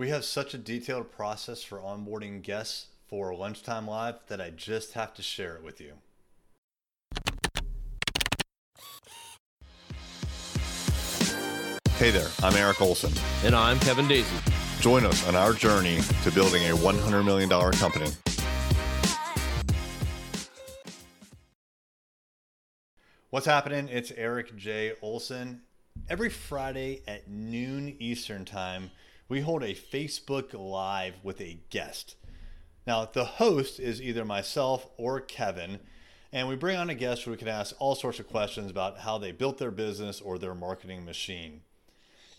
We have such a detailed process for onboarding guests for Lunchtime Live that I just have to share it with you. Hey there, I'm Eric Olson. And I'm Kevin Daisy. Join us on our journey to building a $100 million company. What's happening? It's Eric J. Olson. Every Friday at noon Eastern Time, we hold a Facebook Live with a guest. Now, the host is either myself or Kevin, and we bring on a guest where we can ask all sorts of questions about how they built their business or their marketing machine.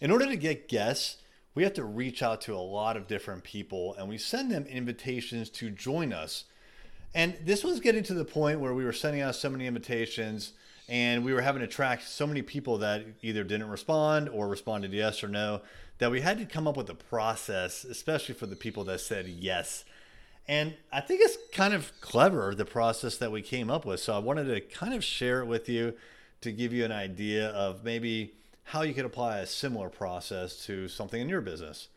In order to get guests, we have to reach out to a lot of different people and we send them invitations to join us. And this was getting to the point where we were sending out so many invitations and we were having to track so many people that either didn't respond or responded yes or no that we had to come up with a process, especially for the people that said yes. And I think it's kind of clever, the process that we came up with. So I wanted to kind of share it with you to give you an idea of maybe how you could apply a similar process to something in your business.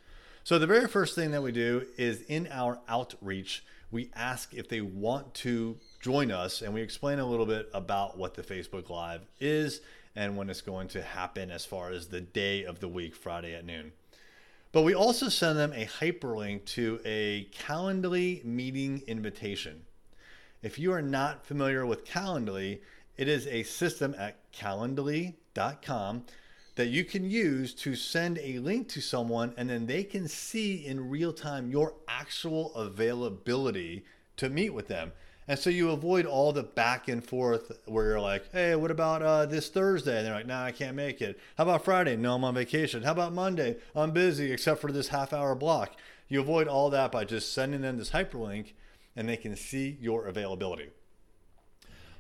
So the very first thing that we do is in our outreach, we ask if they want to join us and we explain a little bit about what the Facebook Live is and when it's going to happen as far as the day of the week, Friday at noon. But we also send them a hyperlink to a Calendly meeting invitation. If you are not familiar with Calendly, it is a system at calendly.com that you can use to send a link to someone and then they can see in real time your actual availability to meet with them. And so you avoid all the back and forth where you're like, hey, what about uh, this Thursday? And they're like, nah, I can't make it. How about Friday? No, I'm on vacation. How about Monday? I'm busy except for this half hour block. You avoid all that by just sending them this hyperlink and they can see your availability.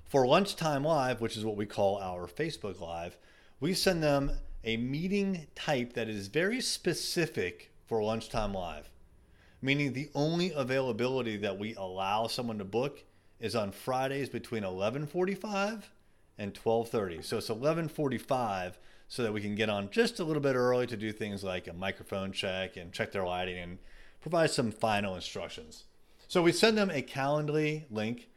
For Lunchtime Live, which is what we call our Facebook Live, we send them a meeting type that is very specific for Lunchtime Live, meaning the only availability that we allow someone to book is on Fridays between 11:45 and 12:30. So it's 11:45 so that we can get on just a little bit early to do things like a microphone check and check their lighting and provide some final instructions. So we send them a Calendly link.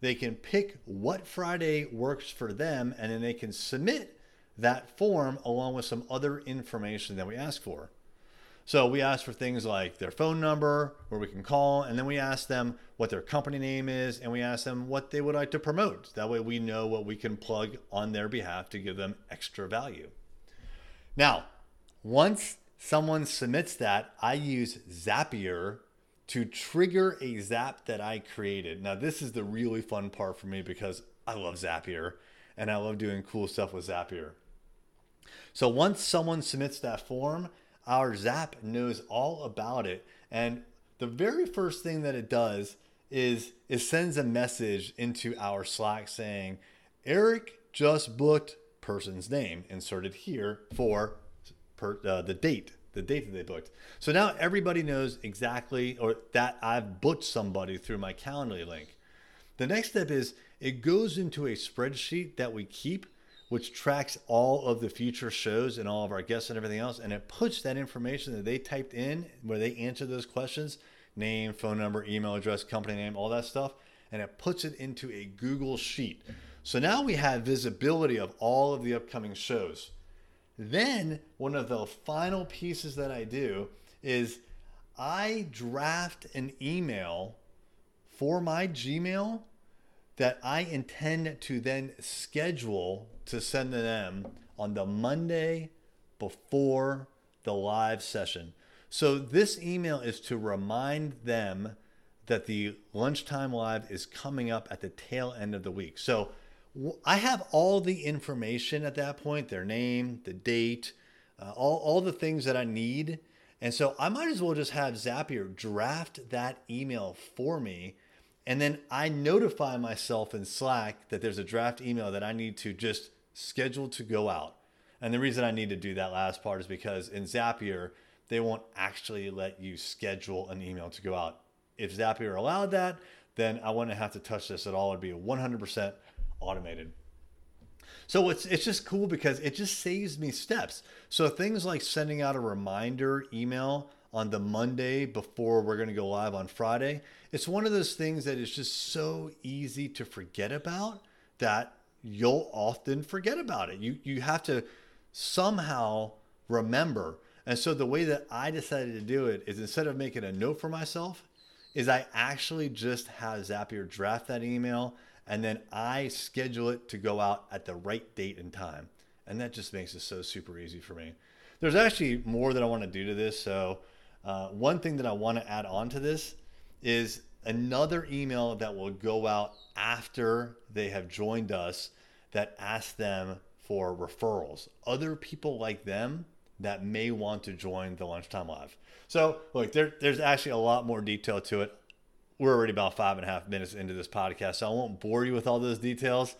They can pick what Friday works for them and then they can submit that form along with some other information that we ask for. So we ask for things like their phone number, where we can call, and then we ask them what their company name is, and we ask them what they would like to promote. That way we know what we can plug on their behalf to give them extra value. Now, once someone submits that, I use Zapier to trigger a zap that I created. Now, this is the really fun part for me because I love Zapier and I love doing cool stuff with Zapier. So once someone submits that form, our Zap knows all about it. And the very first thing that it does is it sends a message into our Slack saying, Eric just booked person's name inserted here for per, uh, the date, the date that they booked. So now everybody knows exactly or that I've booked somebody through my Calendly link. The next step is it goes into a spreadsheet that we keep which tracks all of the future shows and all of our guests and everything else. And it puts that information that they typed in where they answer those questions name, phone number, email address, company name, all that stuff. And it puts it into a Google Sheet. So now we have visibility of all of the upcoming shows. Then, one of the final pieces that I do is I draft an email for my Gmail that I intend to then schedule to send to them on the Monday before the live session. So this email is to remind them that the lunchtime live is coming up at the tail end of the week. So I have all the information at that point their name, the date, uh, all, all the things that I need. And so I might as well just have Zapier draft that email for me and then I notify myself in Slack that there's a draft email that I need to just schedule to go out. And the reason I need to do that last part is because in Zapier, they won't actually let you schedule an email to go out. If Zapier allowed that, then I wouldn't have to touch this at all. It'd be 100% automated. So it's it's just cool because it just saves me steps. So things like sending out a reminder email on the Monday before we're going to go live on Friday. It's one of those things that is just so easy to forget about that you'll often forget about it. You you have to somehow remember. And so the way that I decided to do it is instead of making a note for myself, is I actually just have Zapier draft that email and then I schedule it to go out at the right date and time. And that just makes it so super easy for me. There's actually more that I want to do to this. So, uh, one thing that I want to add on to this is another email that will go out after they have joined us that asks them for referrals, other people like them that may want to join the lunchtime live. So, look, there, there's actually a lot more detail to it. We're already about five and a half minutes into this podcast, so I won't bore you with all those details.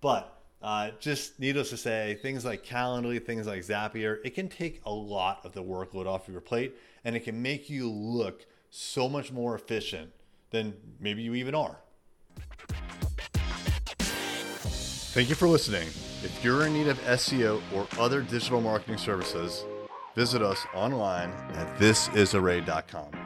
But uh, just needless to say, things like Calendly, things like Zapier, it can take a lot of the workload off of your plate and it can make you look so much more efficient than maybe you even are. Thank you for listening. If you're in need of SEO or other digital marketing services, visit us online at thisisarray.com.